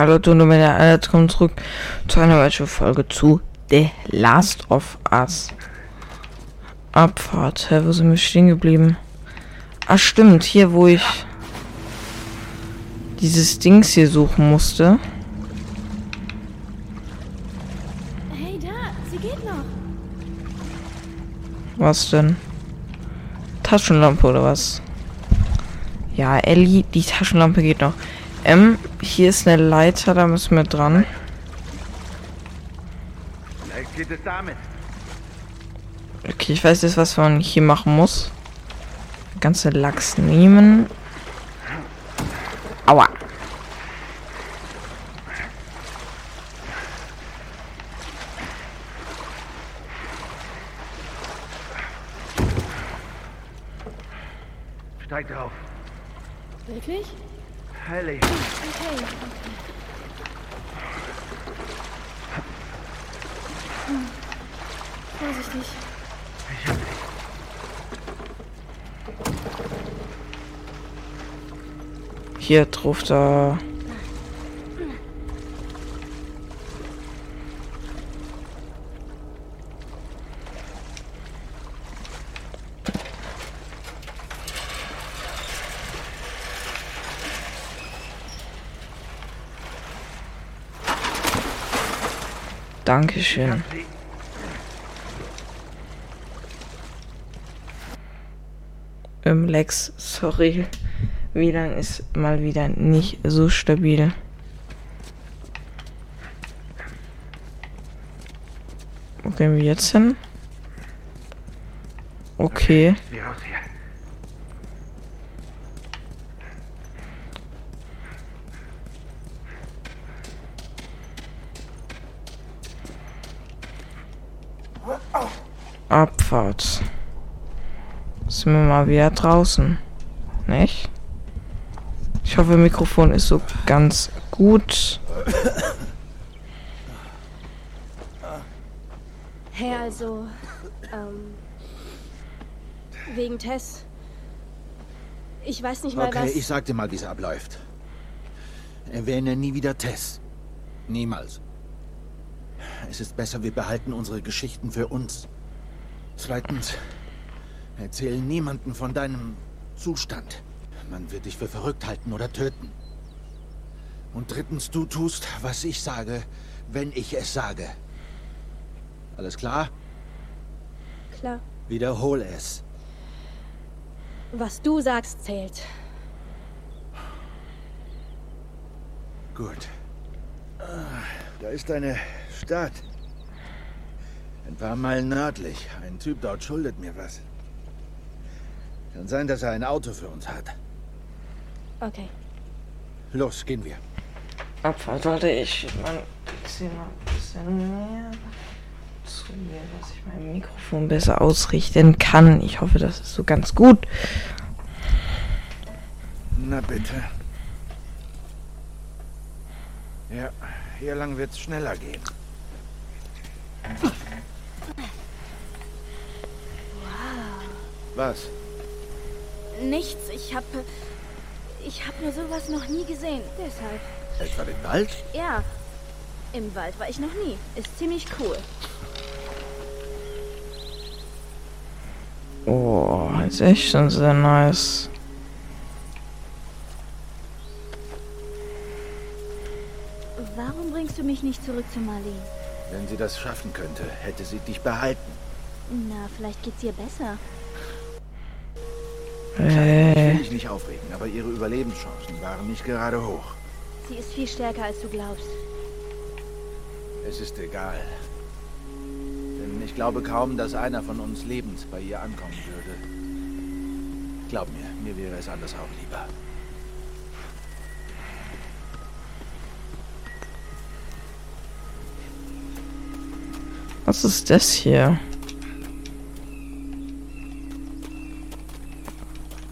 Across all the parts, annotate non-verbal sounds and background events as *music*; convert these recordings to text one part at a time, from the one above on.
Hallo und meine kommen zurück zu einer weiteren Folge zu The Last of Us. Abfahrt. Hä, wo sind wir stehen geblieben? Ah, stimmt, hier wo ich dieses Dings hier suchen musste. Hey, da, sie geht noch. Was denn? Taschenlampe oder was? Ja, Ellie, die Taschenlampe geht noch. Ähm, hier ist eine Leiter, da müssen wir dran. Vielleicht geht es damit. Okay, ich weiß jetzt, was man hier machen muss. Ganze Lachs nehmen. Aua. Steig drauf. Wirklich? Ellie, Okay. Hm. Vorsichtig. ich hab dich. Hier drauf da. Dankeschön. Ähm, Lex, sorry. WLAN ist mal wieder nicht so stabil. Wo gehen wir jetzt hin? Okay. Abfahrt. Sind wir mal wieder draußen. Hoffe, Mikrofon ist so ganz gut. Hey, also, ähm, wegen Tess. Ich weiß nicht mal Okay, was. ich sag dir mal, wie es abläuft. Erwähne nie wieder Tess. Niemals. Es ist besser, wir behalten unsere Geschichten für uns. Zweitens, erzähl niemanden von deinem Zustand. Man wird dich für verrückt halten oder töten. Und drittens, du tust, was ich sage, wenn ich es sage. Alles klar? Klar. Wiederhol es. Was du sagst, zählt. Gut. Ah, Da ist eine Stadt. Ein paar Meilen nördlich. Ein Typ dort schuldet mir was. Kann sein, dass er ein Auto für uns hat. Okay. Los, gehen wir. Abfahrt, warte, ich mein, ich sehe mal ein bisschen mehr zu mir, dass ich mein Mikrofon besser ausrichten kann. Ich hoffe, das ist so ganz gut. Na bitte. Ja, hier lang wird's schneller gehen. Was? Nichts. Ich hab. Ich hab nur sowas noch nie gesehen. Deshalb. Etwa den Wald? Ja. Im Wald war ich noch nie. Ist ziemlich cool. Oh, ist echt schon sehr nice. Warum bringst du mich nicht zurück zu Marlene? Wenn sie das schaffen könnte, hätte sie dich behalten. Na, vielleicht geht's ihr besser. Ich Äh, will dich nicht aufregen, aber ihre Überlebenschancen waren nicht gerade hoch. Sie ist viel stärker, als du glaubst. Es ist egal. Denn ich glaube kaum, dass einer von uns lebend bei ihr ankommen würde. Glaub mir, mir wäre es anders auch lieber. was ist das hier?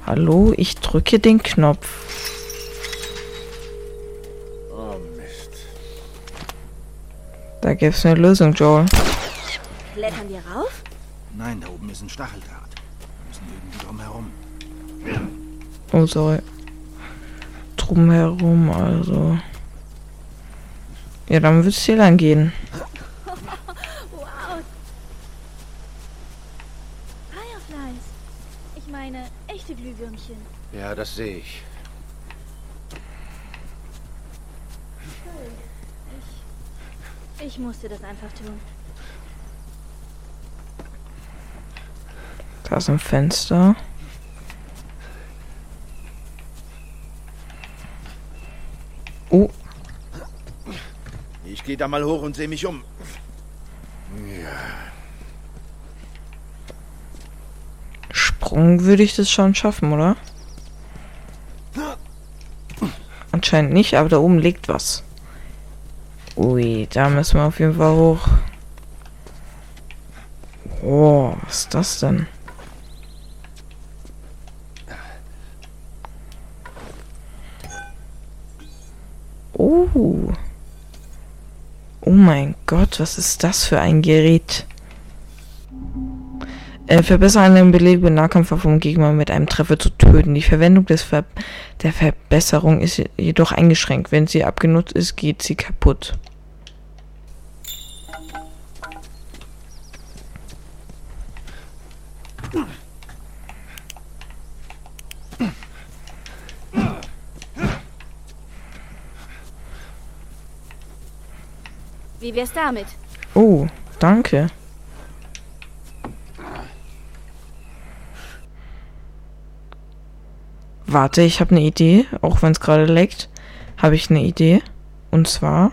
Hallo, ich drücke den Knopf. Oh Mist. Da gibt's eine Lösung, Joel. Klettern wir rauf? Nein, da oben ist ein Stacheldraht. Wir müssen irgendwie drum herum. Oh, sorry. Drumherum, also. Ja, dann wird's hier lang gehen. Wow. Fireflies. Ich meine, echte Glühwürmchen. Ja, das sehe ich. Ich musste das einfach tun. Da ist ein Fenster. Oh, Ich gehe da mal hoch und sehe mich um. Sprung würde ich das schon schaffen, oder? Anscheinend nicht, aber da oben liegt was. Ui, da müssen wir auf jeden Fall hoch. Oh, was ist das denn? Oh. Oh mein Gott, was ist das für ein Gerät? Äh, verbessere einen belebenden Nahkampf vom Gegner mit einem Treffer zu töten. Die Verwendung des Ver der Verbesserung ist jedoch eingeschränkt. Wenn sie abgenutzt ist, geht sie kaputt. Wie wär's damit? Oh, danke. Warte, ich habe eine Idee. Auch wenn es gerade leckt, habe ich eine Idee. Und zwar...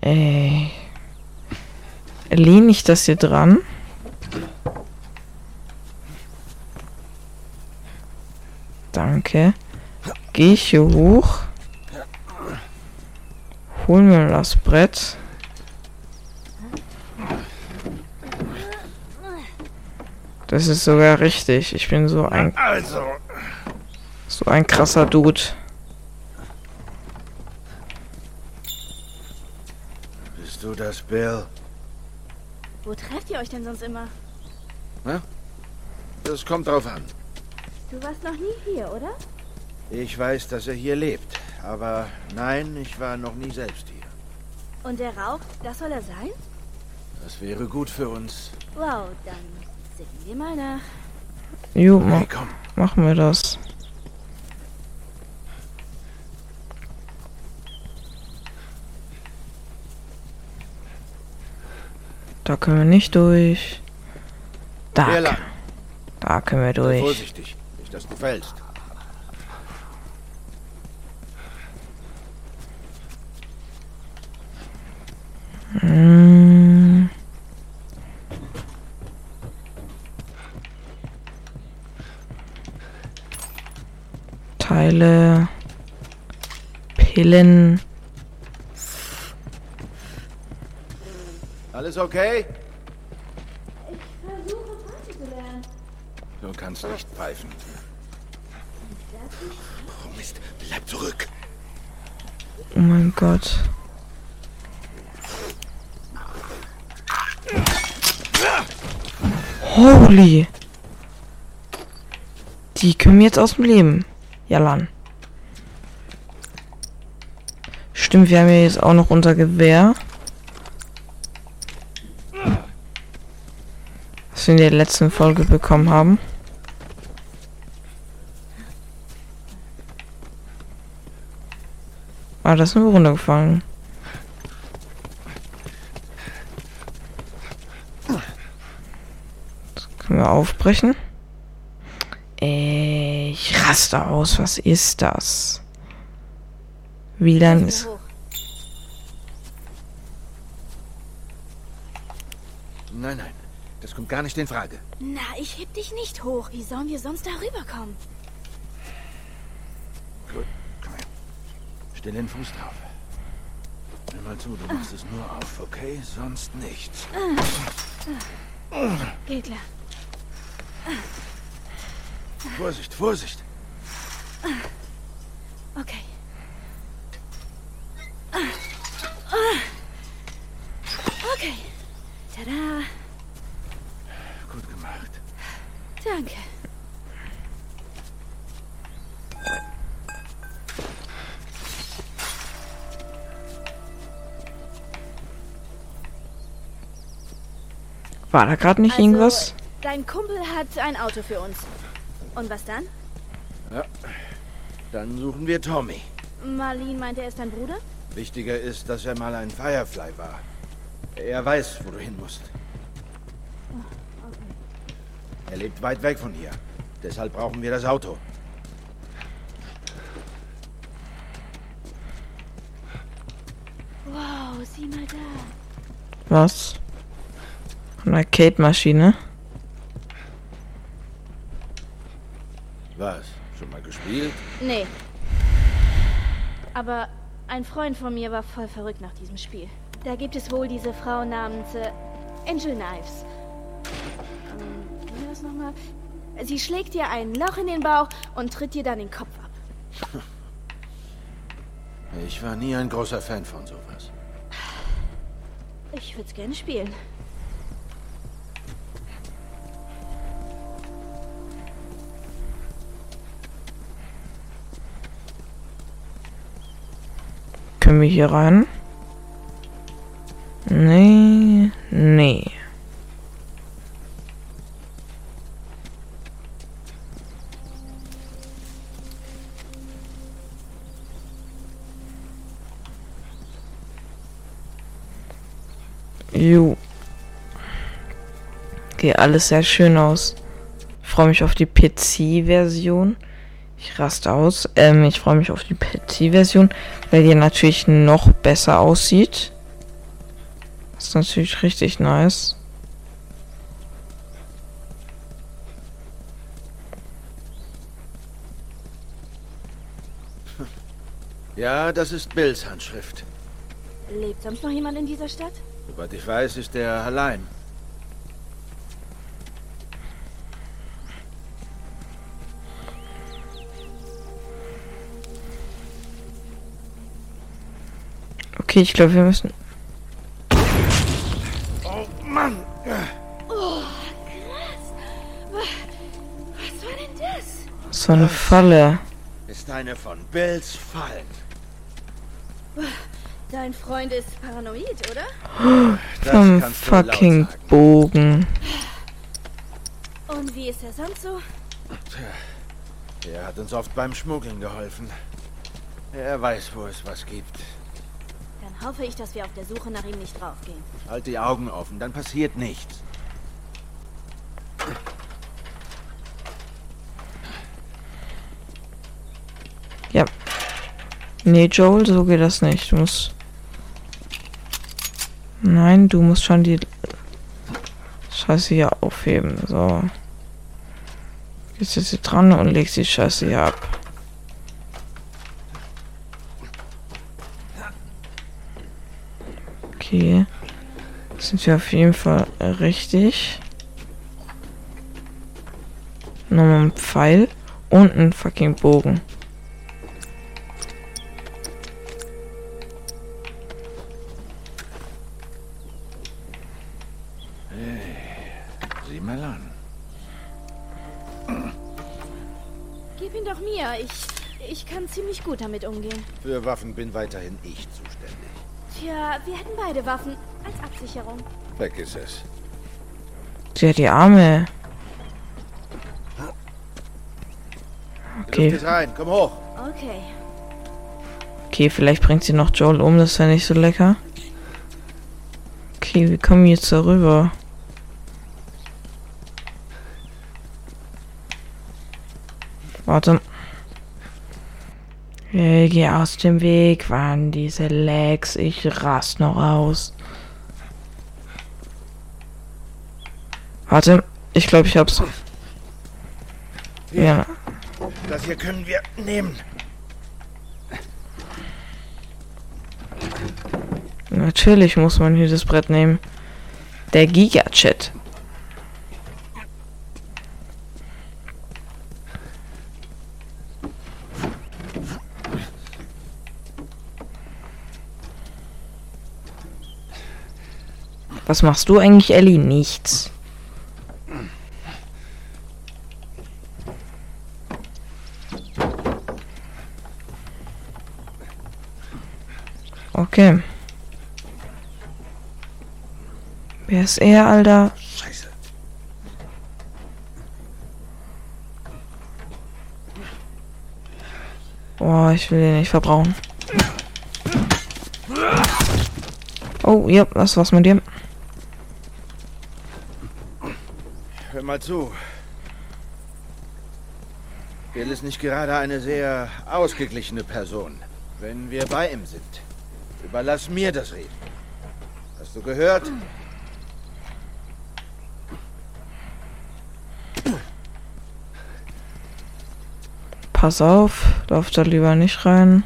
Äh, lehne ich das hier dran. Danke. Gehe ich hier hoch. Hol mir das Brett. Das ist sogar richtig. Ich bin so ein Also, so ein krasser Dude. bist du das, Bill? Wo trefft ihr euch denn sonst immer? Das kommt drauf an. Du warst noch nie hier, oder? Ich weiß, dass er hier lebt. Aber nein, ich war noch nie selbst hier. Und der Rauch, das soll er sein? Das wäre gut für uns. Wow, dann sehen wir mal nach. Jo, Hey, komm. machen wir das. Da können wir nicht durch. Da, da können wir Sei durch. vorsichtig. Nicht, dass du fällst. Mm. Teile, Pillen. Alles okay? Ich versuche Pfeifen zu lernen. Du kannst nicht pfeifen. Oh Mist, bleib zurück. Oh mein Gott. Holy. Die können jetzt aus dem Leben. Jalan. Stimmt, wir haben ja jetzt auch noch unser Gewehr. Wir in der letzten Folge bekommen haben. Ah, das sind wir runtergefallen. Können wir aufbrechen. Ich raste aus. Was ist das? WLAN Hier ist... Nein, nein. Das kommt gar nicht in Frage. Na, ich heb dich nicht hoch. Wie sollen wir sonst darüber kommen? Gut, komm her. Stell den Fuß drauf. Hör mal zu, du machst es nur auf, okay? Sonst nichts. Geht klar. Vorsicht, Vorsicht. War da gerade nicht Also, irgendwas? Dein Kumpel hat ein Auto für uns. Und was dann? Dann suchen wir Tommy. Marlene meint, er ist dein Bruder? Wichtiger ist, dass er mal ein Firefly war. Er weiß, wo du hin musst. Er lebt weit weg von hier. Deshalb brauchen wir das Auto. Wow, sieh mal da. Was? Eine Arcade-Maschine? Was? Schon mal gespielt? Nee. Aber ein Freund von mir war voll verrückt nach diesem Spiel. Da gibt es wohl diese Frau namens äh, Angel Knives. Ähm, wie das nochmal? Sie schlägt dir ein Loch in den Bauch und tritt dir dann den Kopf ab. Ich war nie ein großer Fan von sowas. Ich würde es gerne spielen. Können wir hier rein? Nee, nee. Jo. Okay, alles sehr schön aus. Freue mich auf die PC-Version. Ich raste aus. Ähm, ich freue mich auf die PC-Version, weil die natürlich noch besser aussieht. Das ist natürlich richtig nice. *laughs* Ja, das ist Bills Handschrift. Lebt sonst noch jemand in dieser Stadt? Soweit ich weiß, ist er allein. Okay, ich glaube, wir müssen. Oh Mann! Was war denn das? So eine Falle. Ist eine von Bills Fallen. Dein Freund ist paranoid, oder? Das Vom fucking. Bogen. Und wie ist er sonst so? Er hat uns oft beim Schmuggeln geholfen. Er weiß, wo es was gibt. Hoffe ich, dass wir auf der Suche nach ihm nicht draufgehen. Halt die Augen offen, dann passiert nichts. Ja. Nee, Joel, so geht das nicht. Du musst. Nein, du musst schon die Scheiße hier aufheben. So. Gehst jetzt hier dran und legst die Scheiße hier ab. Okay. Sind wir auf jeden Fall richtig. Nochmal ein Pfeil und ein fucking Bogen. Sieh mal an. Gib ihn doch mir. Ich, ich kann ziemlich gut damit umgehen. Für Waffen bin weiterhin ich zuständig. Tja, wir hätten beide Waffen als Absicherung. Vergiss es. Sie hat die Arme. Okay, rein, komm hoch. Okay. okay, vielleicht bringt sie noch Joel um, das wäre nicht so lecker. Okay, wir kommen jetzt darüber. Warte. Hey, geh aus dem Weg, waren diese Lags. Ich rast noch aus. Warte, ich glaube, ich hab's. Ja. Das hier können wir nehmen. Natürlich muss man hier das Brett nehmen. Der Giga-Chat. Was machst du eigentlich, Ellie? Nichts. Okay. Wer ist er, Alter? Scheiße. Boah, ich will den nicht verbrauchen. Oh, ja, das war's mit dir. Mal zu. Bill ist nicht gerade eine sehr ausgeglichene Person. Wenn wir bei ihm sind, überlass mir das Reden. Hast du gehört? Pass auf, lauf da lieber nicht rein.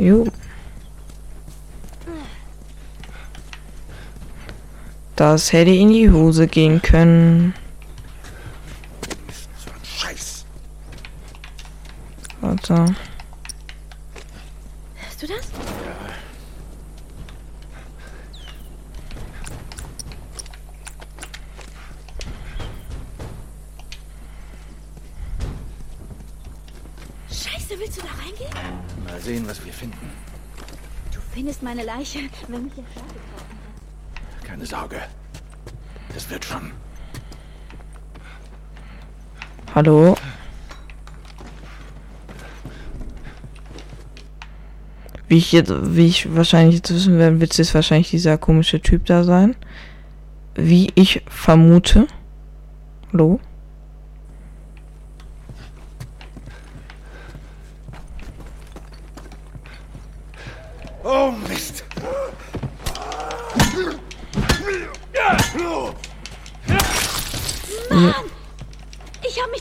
Jo. Das hätte in die Hose gehen können. Scheiß. Warte. Hörst du das? Scheiße, willst du da reingehen? Mal sehen, was wir finden. Du findest meine Leiche, wenn mich Schlag getroffen hat. Keine Sorge. Wird schon. Hallo? Wie ich jetzt, wie ich wahrscheinlich jetzt wissen werde, wird es wahrscheinlich dieser komische Typ da sein. Wie ich vermute. Hallo?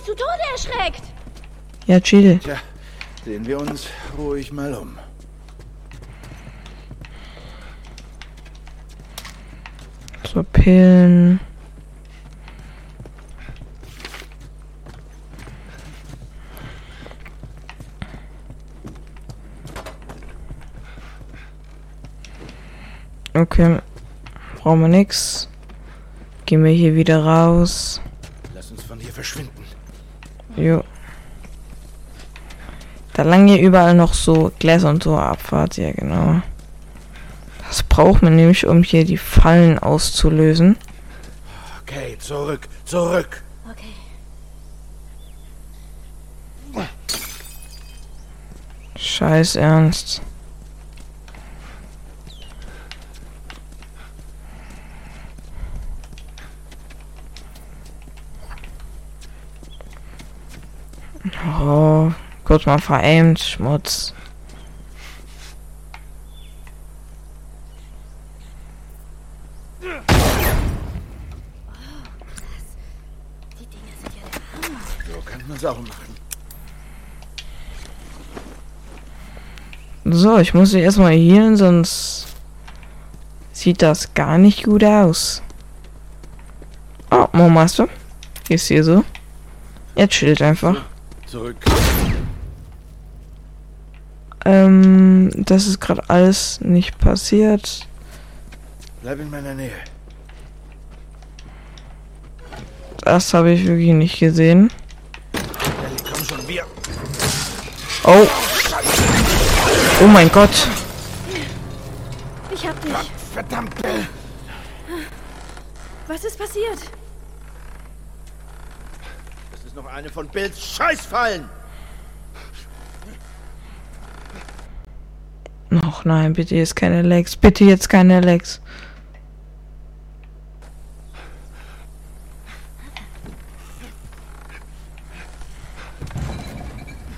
Zu Tode erschreckt. Ja, chill. Tja, sehen wir uns ruhig mal um. So, Pillen. Okay. Brauchen wir nix. Gehen wir hier wieder raus. Lass uns von hier verschwinden. Jo. Da lang hier überall noch so Gläser und so Abfahrt, ja genau. Das braucht man nämlich, um hier die Fallen auszulösen. Okay, zurück, zurück. Okay. Scheiß Ernst. Oh, kurz mal veraimt, Schmutz. So kann man es auch machen. So, ich muss sie erstmal healen, sonst sieht das gar nicht gut aus. Oh, Moormeister. Ist hier so. Er chillt einfach. Zurück. Ähm, das ist gerade alles nicht passiert. Bleib in meiner Nähe. Das habe ich wirklich nicht gesehen. Oh. Oh mein Gott. Ich hab dich. Verdammt, Bill. Was ist passiert? Das ist noch eine von Bills Scheißfallen. Och nein, bitte jetzt keine Legs. Bitte jetzt keine Legs.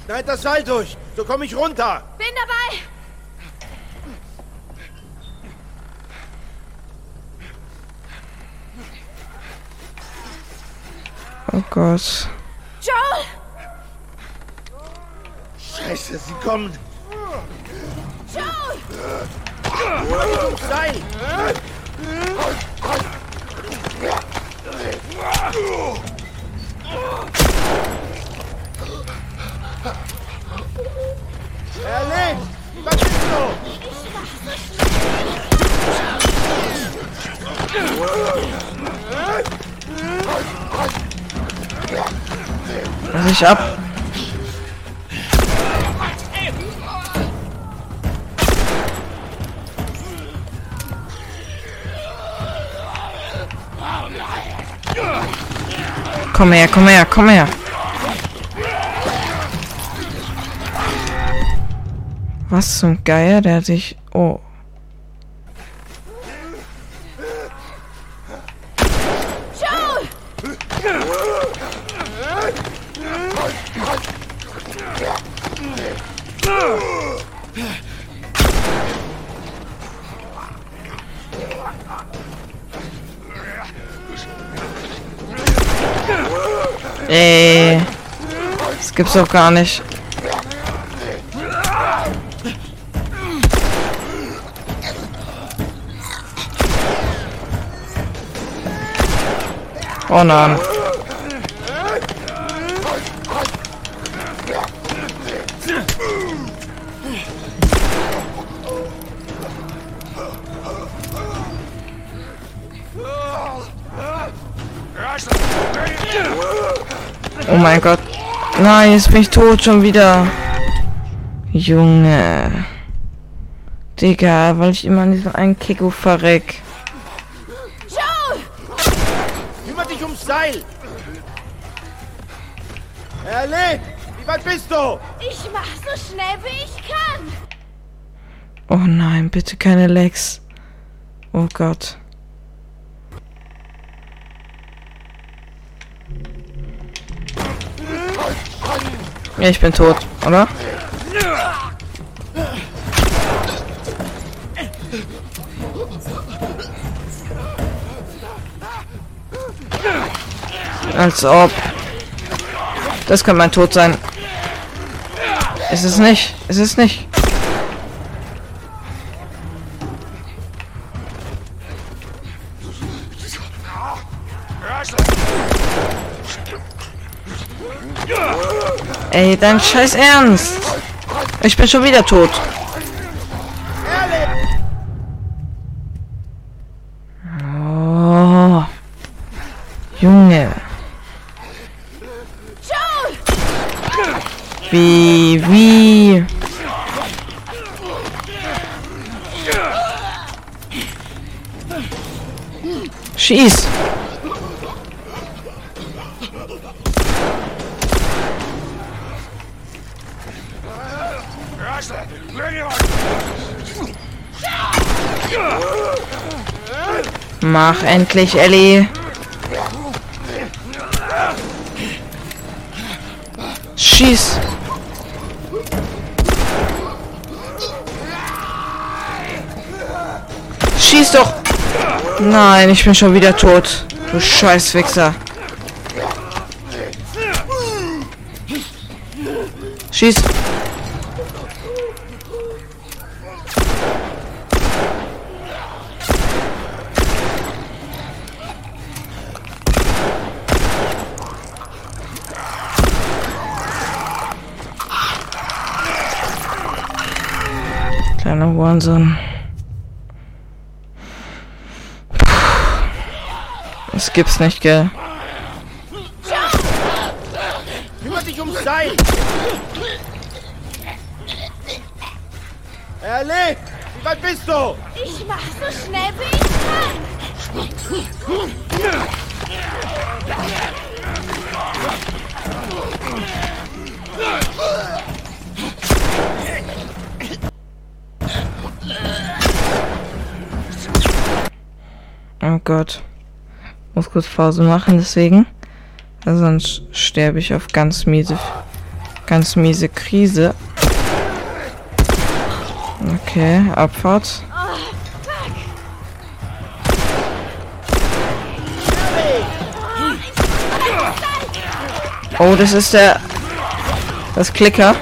Schneid das Seil durch. So komme ich runter. Bin dabei. Oh Gott. Joel! Scheiße, sie kommen. Joel! Seil. Erlebt! Was ist? Lass ich ab. Komm her, komm her, komm her. Was zum Geier? Der hat sich... Oh. Gibt's doch gar nicht. Oh nein. Oh mein Gott. Nein, jetzt bin ich tot schon wieder. Junge. Digga, weil ich immer an diesem einen Kiko verreck. Kümmere dich ums Seil! Erle, wie weit bist du? Ich mach so schnell wie ich kann. Oh nein, bitte keine Lex. Oh Gott. Ja, ich bin tot, oder? Als ob. Das kann mein Tod sein. Ist es nicht. Ist es nicht. Ey, dein scheiß Ernst. Ich bin schon wieder tot. Oh. Junge. Wie, wie? Schieß! Mach endlich, Ellie. Schieß. Schieß doch. Nein, ich bin schon wieder tot. Du Scheißwichser. Schieß. Das gibt's nicht, gell? Kümmere dich ums Seil! Erle, wie weit bist du? Ich mach so schnell wie ich kann. Oh Gott. Muss kurz Pause machen, deswegen. Sonst sterbe ich auf ganz miese, ganz miese Krise. Okay, Abfahrt. Oh, das ist der... Das Klicker.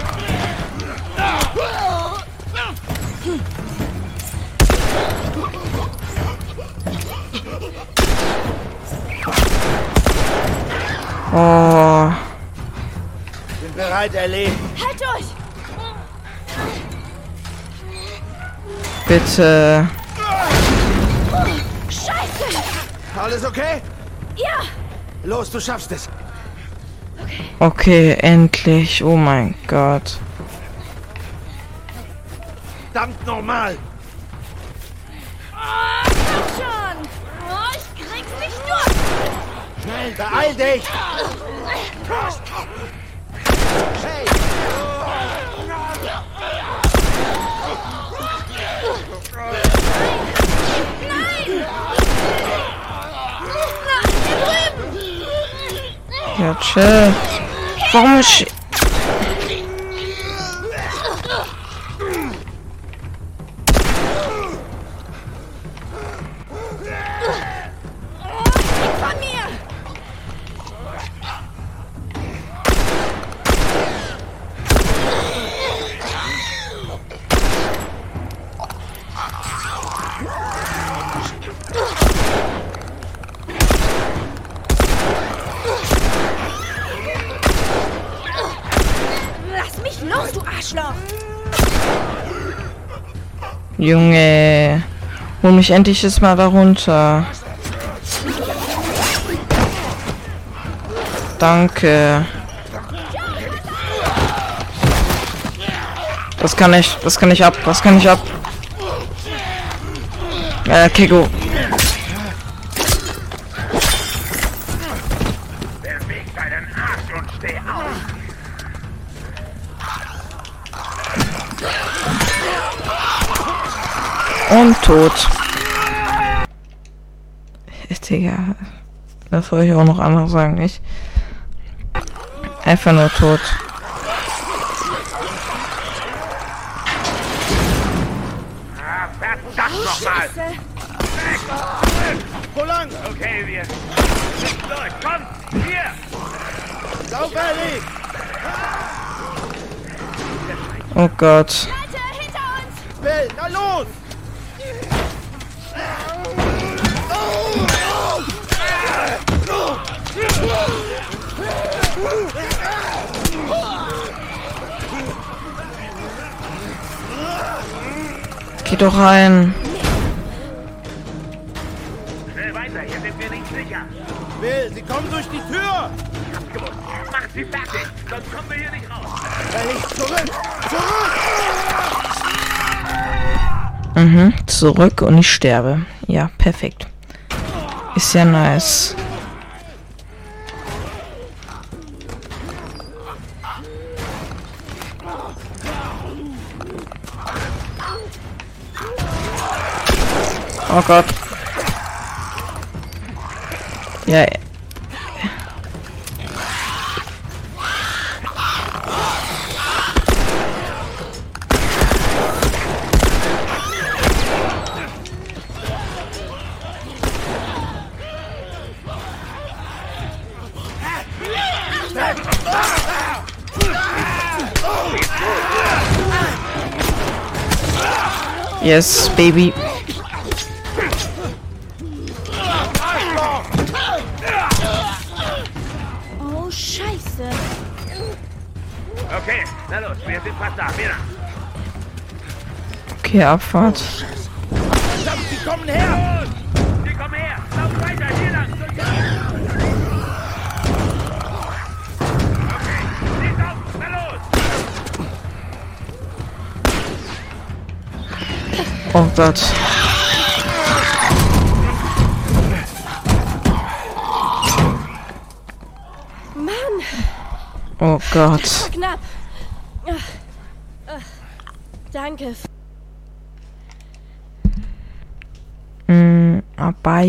Bitte. Scheiße. Alles okay? Ja. Los, du schaffst es. Okay, endlich. Oh mein Gott. Verdammt normal. Oh, komm schon. Oh, ich krieg's nicht durch. Schnell, beeil dich! Ja, chill. Warum sch Hol mich endlich jetzt mal da runter. Danke. Das kann ich, das kann ich ab, das kann ich ab. Äh, Kego. Und tot. Digga. Das soll ich auch noch andere sagen, nicht? Einfach nur tot. Verdammt nochmal! Wo lang? Okay, wir sind durch. Komm, hier! Lauf, Ellie! Oh Gott. Bill, na los! Geh doch rein. Schnell weiter, hier sind wir nicht sicher. Bill, sie kommen durch die Tür! Hab's gewusst. Mach sie fertig, sonst kommen wir hier nicht raus. Ellie, zurück! Zurück! Mhm, zurück und ich sterbe. Ja, perfekt. Ist ja nice. Oh Gott. Ja. Yes, baby. Okay, Abfahrt. Verdammt, sie kommen her! Die kommen her. Lauf weiter, hier lang. Oh Gott. Mann, Oh Gott. war knapp. Danke.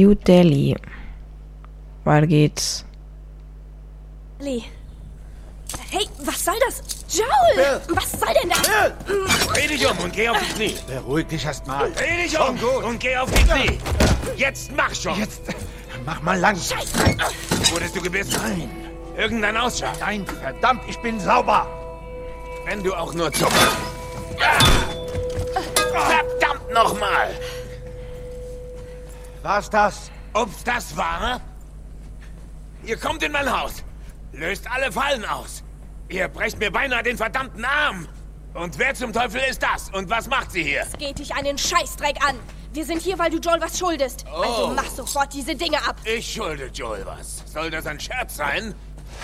Abayu Delhi. Weiter geht's. Lee. Hey, was soll das? Joel! Was soll denn das? Dreh dich um und geh auf die Knie. Beruhig dich erst mal. Dreh dich um und geh auf die Knie. Jetzt mach schon. Jetzt mach mal lang. Scheiße! Wurdest du gebissen? Nein, Irgendein Ausschlag. nein, verdammt, ich bin sauber. Wenn du auch nur zuckst. Verdammt nochmal! War's das? Ob's das war? Ihr kommt in mein Haus, löst alle Fallen aus. Ihr brecht mir beinahe den verdammten Arm. Und wer zum Teufel ist das? Und was macht sie hier? Es geht dich einen Scheißdreck an. Wir sind hier, weil du Joel was schuldest. Also Oh. mach sofort diese Dinge ab. Ich schulde Joel was. Soll das ein Scherz sein?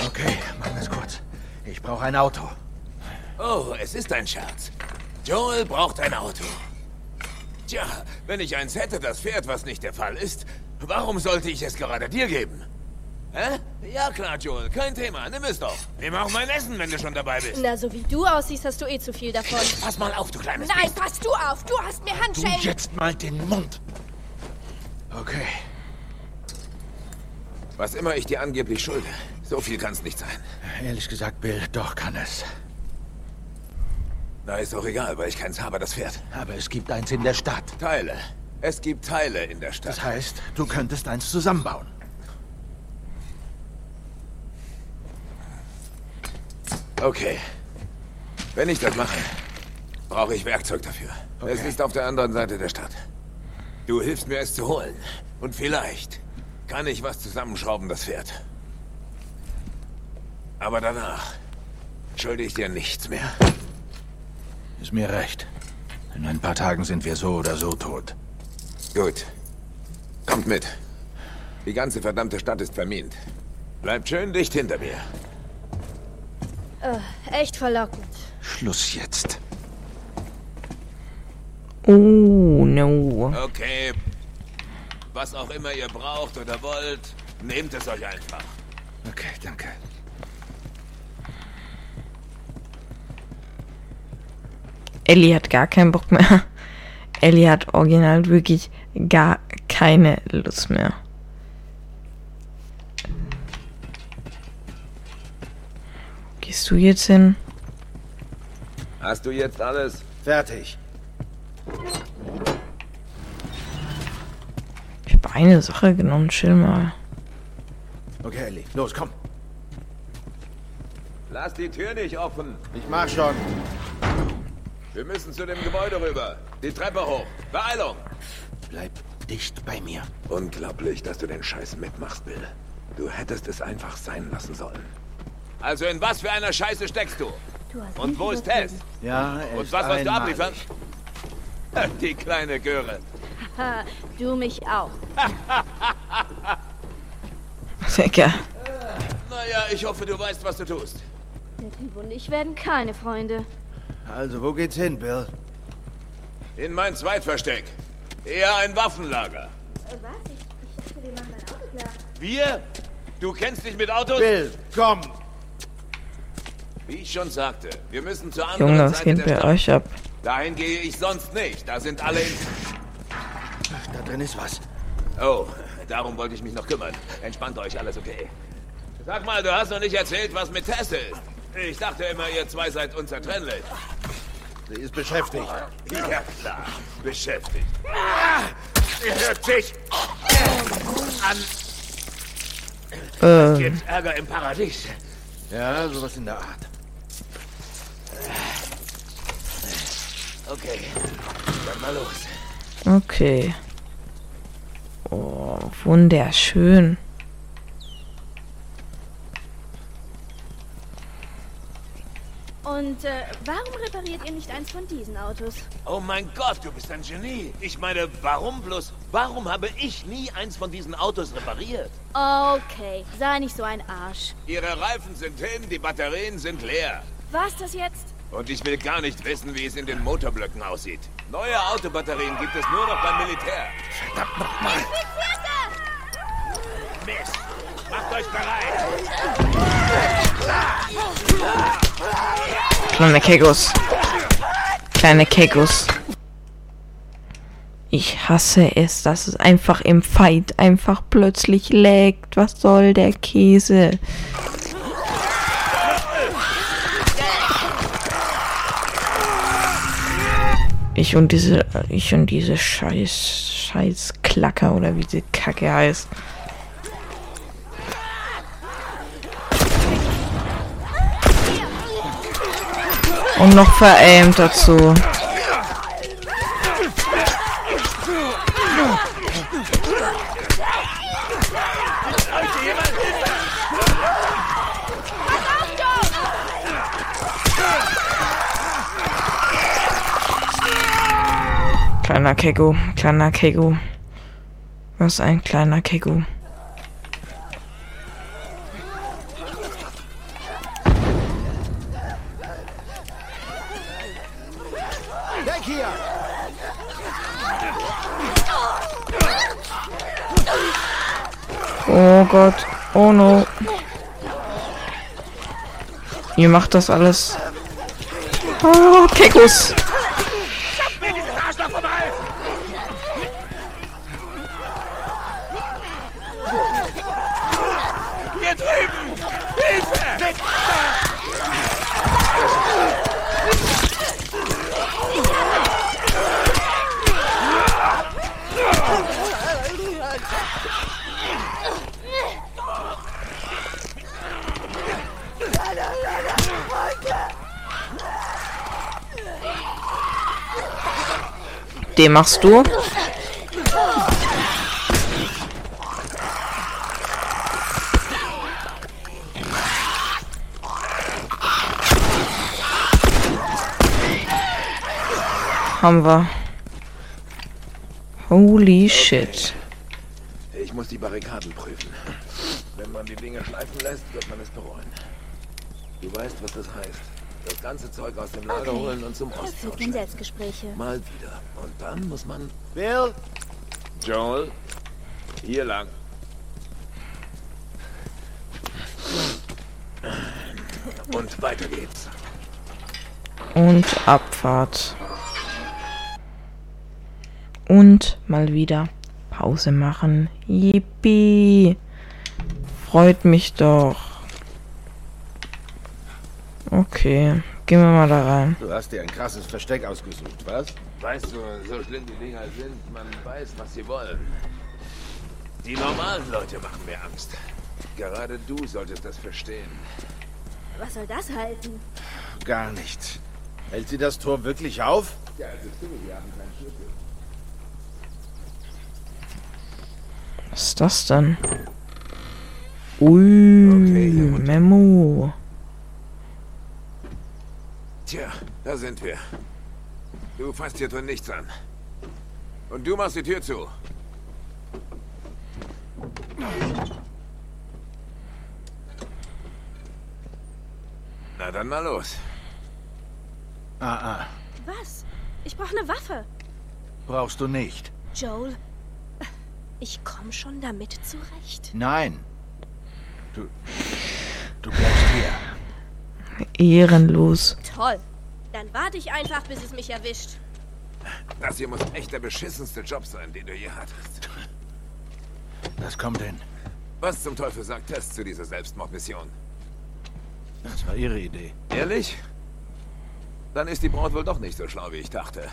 Okay, machen wir's kurz. Ich brauche ein Auto. Oh, es ist ein Scherz. Joel braucht ein Auto. Tja, wenn ich eins hätte, das fährt, was nicht der Fall ist, warum sollte ich es gerade dir geben? Hä? Ja klar, Joel, kein Thema, nimm es doch. Nimm auch mein Essen, wenn du schon dabei bist. Na, so wie du aussiehst, hast du eh zu viel davon. Pass mal auf, du kleines Nein, pass du auf! Du hast mir Du Handschellen! jetzt mal den Mund. Okay. Was immer ich dir angeblich schulde, so viel kann's nicht sein. Ehrlich gesagt, Bill, doch kann es. Na, ist doch egal, weil ich keins habe, das Pferd. Aber es gibt eins in der Stadt. Teile. Es gibt Teile in der Stadt. Das heißt, du könntest eins zusammenbauen. Okay. Wenn ich das mache, brauche ich Werkzeug dafür. Es ist auf der anderen Seite der Stadt. Du hilfst mir, es zu holen. Und vielleicht kann ich was zusammenschrauben, das Pferd. Aber danach schulde ich dir nichts mehr. Ist mir recht. In ein paar Tagen sind wir so oder so tot. Gut. Kommt mit. Die ganze verdammte Stadt ist vermint. Bleibt schön dicht hinter mir. Äh, echt verlockend. Schluss jetzt. Oh, no. Okay. Was auch immer ihr braucht oder wollt, nehmt es euch einfach. Okay, danke. Ellie hat gar keinen Bock mehr. Ellie hat original wirklich gar keine Lust mehr. Gehst du jetzt hin? Hast du jetzt alles? Fertig. Ich habe eine Sache genommen, chill mal. Okay, Ellie, los, komm. Lass die Tür nicht offen. Ich mach schon. Wir müssen zu dem Gebäude rüber. Die Treppe hoch. Beeilung! Bleib dicht bei mir. Unglaublich, dass du den Scheiß mitmachst, Bill. Du hättest es einfach sein lassen sollen. Also in was für einer Scheiße steckst du? Du hast Und wo ist. Tess? Ja, er Und ist was sollst du abliefern? Die kleine Göre. Ha, du mich auch. *laughs* Digga. Naja, ich hoffe, du weißt, was du tust. Typ und ich werden keine Freunde. Also, wo geht's hin, Bill? In mein Zweitversteck. Eher ein Waffenlager. was? Ich, ich dachte, wir machen dein Auto klar. Wir? Du kennst dich mit Autos? Bill, komm! Wie ich schon sagte, wir müssen zur anderen Junge, was Seite geht der bei Stadt. euch ab? Dahin gehe ich sonst nicht. Da sind alle in... Da drin ist was. Oh, darum wollte ich mich noch kümmern. Entspannt euch, alles okay. Sag mal, du hast noch nicht erzählt, was mit Tess ist. Ich dachte immer, ihr zwei seid unzertrennlich. Sie ist beschäftigt. Ja, klar. Beschäftigt. Ah, ihr hört sich an. Äh, Gibt Ärger im Paradies. Ja, sowas in der Art. Okay, dann mal los. okay. Oh, wunderschön. Und äh, warum repariert ihr nicht eins von diesen Autos? Oh mein Gott, du bist ein Genie. Ich meine, warum bloß? Warum habe ich nie eins von diesen Autos repariert? Okay, sei nicht so ein Arsch. Ihre Reifen sind hin, die Batterien sind leer. War's das jetzt? Und ich will gar nicht wissen, wie es in den Motorblöcken aussieht. Neue Autobatterien gibt es nur noch beim Militär. Verdammt nochmal! Mist! Macht euch bereit! Kleine Kegos. Kleine Kegos. Ich hasse es, dass es einfach im Fight einfach plötzlich laggt. Was soll der Käse? Ich und diese, ich und diese scheiß, scheiß Klacker oder wie die Kacke heißt. Und noch veraimt dazu. Kleiner Kego, kleiner Kego. Was ein kleiner Kego. Gott. Oh no. Ihr macht das alles. Oh, Kekus. Machst du. Haben wir. Holy shit. Ich muss die Barrikaden prüfen. Wenn man die Dinge schleifen lässt, wird man es bereuen. Du weißt, was das heißt. Das ganze Zeug aus dem Lager Okay. holen und zum Er Ost führt. Selbstgespräche. Mal wieder. Und dann muss man... Bill? Joel, hier lang. Und weiter geht's. Und Abfahrt. Und mal wieder Pause machen. Yippie. Freut mich doch. Okay, gehen wir mal da rein. Du hast dir ein krasses Versteck ausgesucht, was? Weißt du, so schlimm die Dinger sind, man weiß, was sie wollen. Die normalen Leute machen mir Angst. Gerade du solltest das verstehen. Was soll das halten? Gar nicht. Hält sie das Tor wirklich auf? Ja, du, wir haben keinen Schlüssel. Was ist das denn? Ui, Okay. Memo. Tja, da sind wir. Du fasst hier drin nichts an. Und du machst die Tür zu. Na dann mal los. Ah, ah. Was? Ich brauche eine Waffe. Brauchst du nicht. Joel, ich komme schon damit zurecht. Nein. Du. Du bleibst hier. Ehrenlos. Toll. Dann warte ich einfach, bis es mich erwischt. Das hier muss echt der beschissenste Job sein, den du je hattest. Das kommt hin. Was zum Teufel sagt Tess zu dieser Selbstmordmission? Das war ihre Idee. Ehrlich? Dann ist die Braut wohl doch nicht so schlau, wie ich dachte.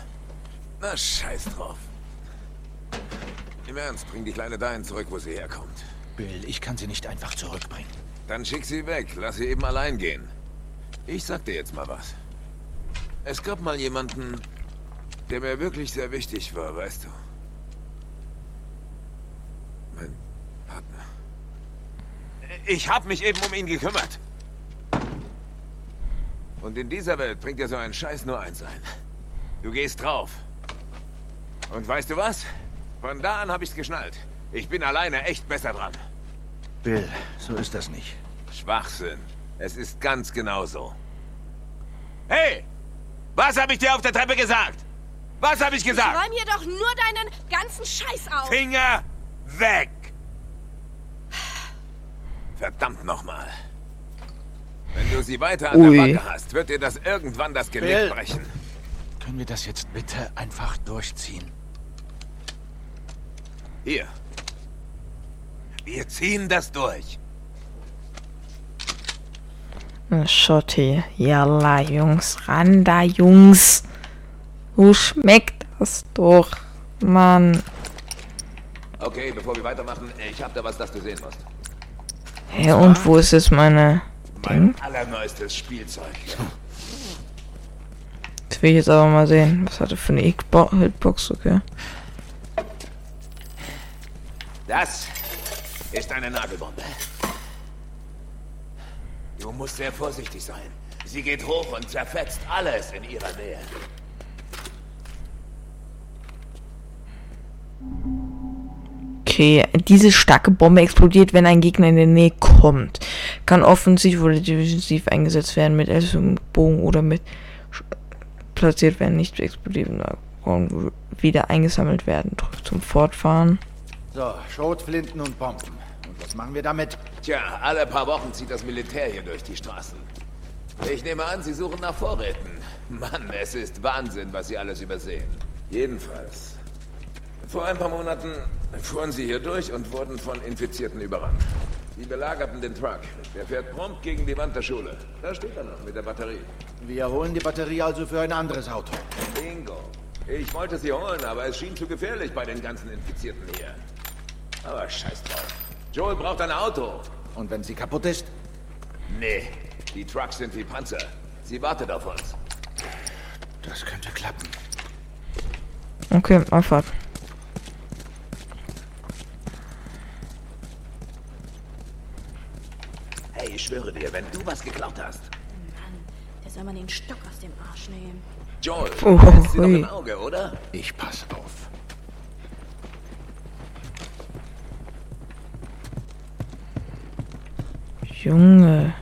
Na, scheiß drauf. Im Ernst, bring die kleine dahin zurück, wo sie herkommt. Bill, ich kann sie nicht einfach zurückbringen. Dann schick sie weg, lass sie eben allein gehen. Ich sag dir jetzt mal was. Es gab mal jemanden, der mir wirklich sehr wichtig war, weißt du. Mein Partner. Ich hab mich eben um ihn gekümmert. Und in dieser Welt bringt dir so ein Scheiß nur eins ein. Du gehst drauf. Und weißt du was? Von da an hab ich's geschnallt. Ich bin alleine echt besser dran. Bill, so ist das nicht. Schwachsinn. Es ist ganz genau so. Hey! Was habe ich dir auf der Treppe gesagt? Was habe ich gesagt? Räum hier doch nur deinen ganzen Scheiß auf. Finger weg! Verdammt nochmal. Wenn du sie weiter an Ui. der Backe hast, wird dir das irgendwann das Genick Bill. brechen. Können wir das jetzt bitte einfach durchziehen? Hier. Wir ziehen das durch. Schotti. Jalla, Jungs. Ran da, Jungs. Wo schmeckt das doch? Mann. Okay, bevor wir weitermachen, ich habe da was, das du sehen musst. Hä, und wo ist jetzt meine... Mein allerneuestes Spielzeug. Das will ich jetzt aber mal sehen. Was hat er für eine Hitbo- Hitbox? Okay. Das ist eine Nagelbombe. Du musst sehr vorsichtig sein. Sie geht hoch und zerfetzt alles in ihrer Nähe. Okay, diese starke Bombe explodiert, wenn ein Gegner in der Nähe kommt. Kann offensiv oder defensiv eingesetzt werden mit Bogen oder mit sch- platziert werden, nicht explodieren und wieder eingesammelt werden. Drück zum Fortfahren. So, Schrotflinten und Bomben. Und was machen wir damit? Tja, alle paar Wochen zieht das Militär hier durch die Straßen. Ich nehme an, sie suchen nach Vorräten. Mann, es ist Wahnsinn, was sie alles übersehen. Jedenfalls. Vor ein paar Monaten fuhren sie hier durch und wurden von Infizierten überrannt. Sie belagerten den Truck. Der fährt prompt gegen die Wand der Schule. Da steht er noch mit der Batterie. Wir holen die Batterie also für ein anderes Auto. Bingo. Ich wollte sie holen, aber es schien zu gefährlich bei den ganzen Infizierten hier. Aber scheiß drauf. Joel braucht ein Auto. Und wenn sie kaputt ist? Nee, die Trucks sind wie Panzer. Sie wartet auf uns. Das könnte klappen. Okay, Auffahrt. Hey, ich schwöre dir, wenn du was geklaut hast. Mann, der soll man den Stock aus dem Arsch nehmen. Joel, Oh, du hast sie doch hui. im Auge, oder? Ich pass auf. Junge.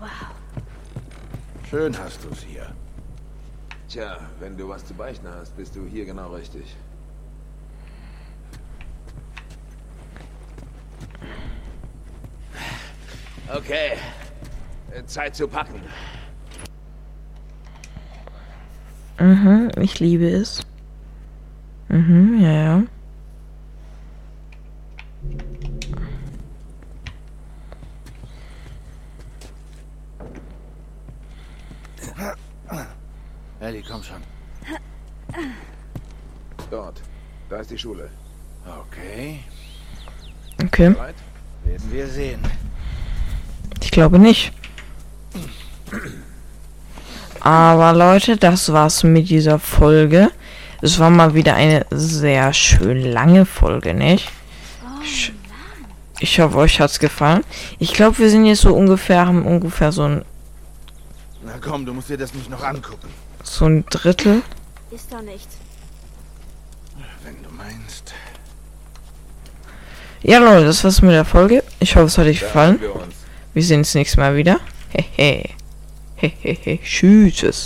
Wow. Schön hast du's hier. Tja, wenn du was zu beichten hast, bist du hier genau richtig. Okay, Zeit zu packen. Mhm, ich liebe es. Mhm, ja, ja. Ellie, komm schon. Dort, da ist die Schule. Okay, Okay, Bereit? werden wir sehen. ich glaube nicht. Aber Leute, das war's mit dieser Folge. Es war mal wieder eine sehr schön lange Folge, nicht? Ich, ich hoffe, euch hat's gefallen. Ich glaube, wir sind jetzt so ungefähr, haben ungefähr so ein, Na komm, du musst dir das nicht noch angucken. so ein Drittel. Ist doch nichts. Meinst. Ja, Leute, das war's mit der Folge. Ich hoffe, es hat euch gefallen. wir. Wir sehen uns nächstes Mal wieder. Hehe. Hehehe. Tschüss.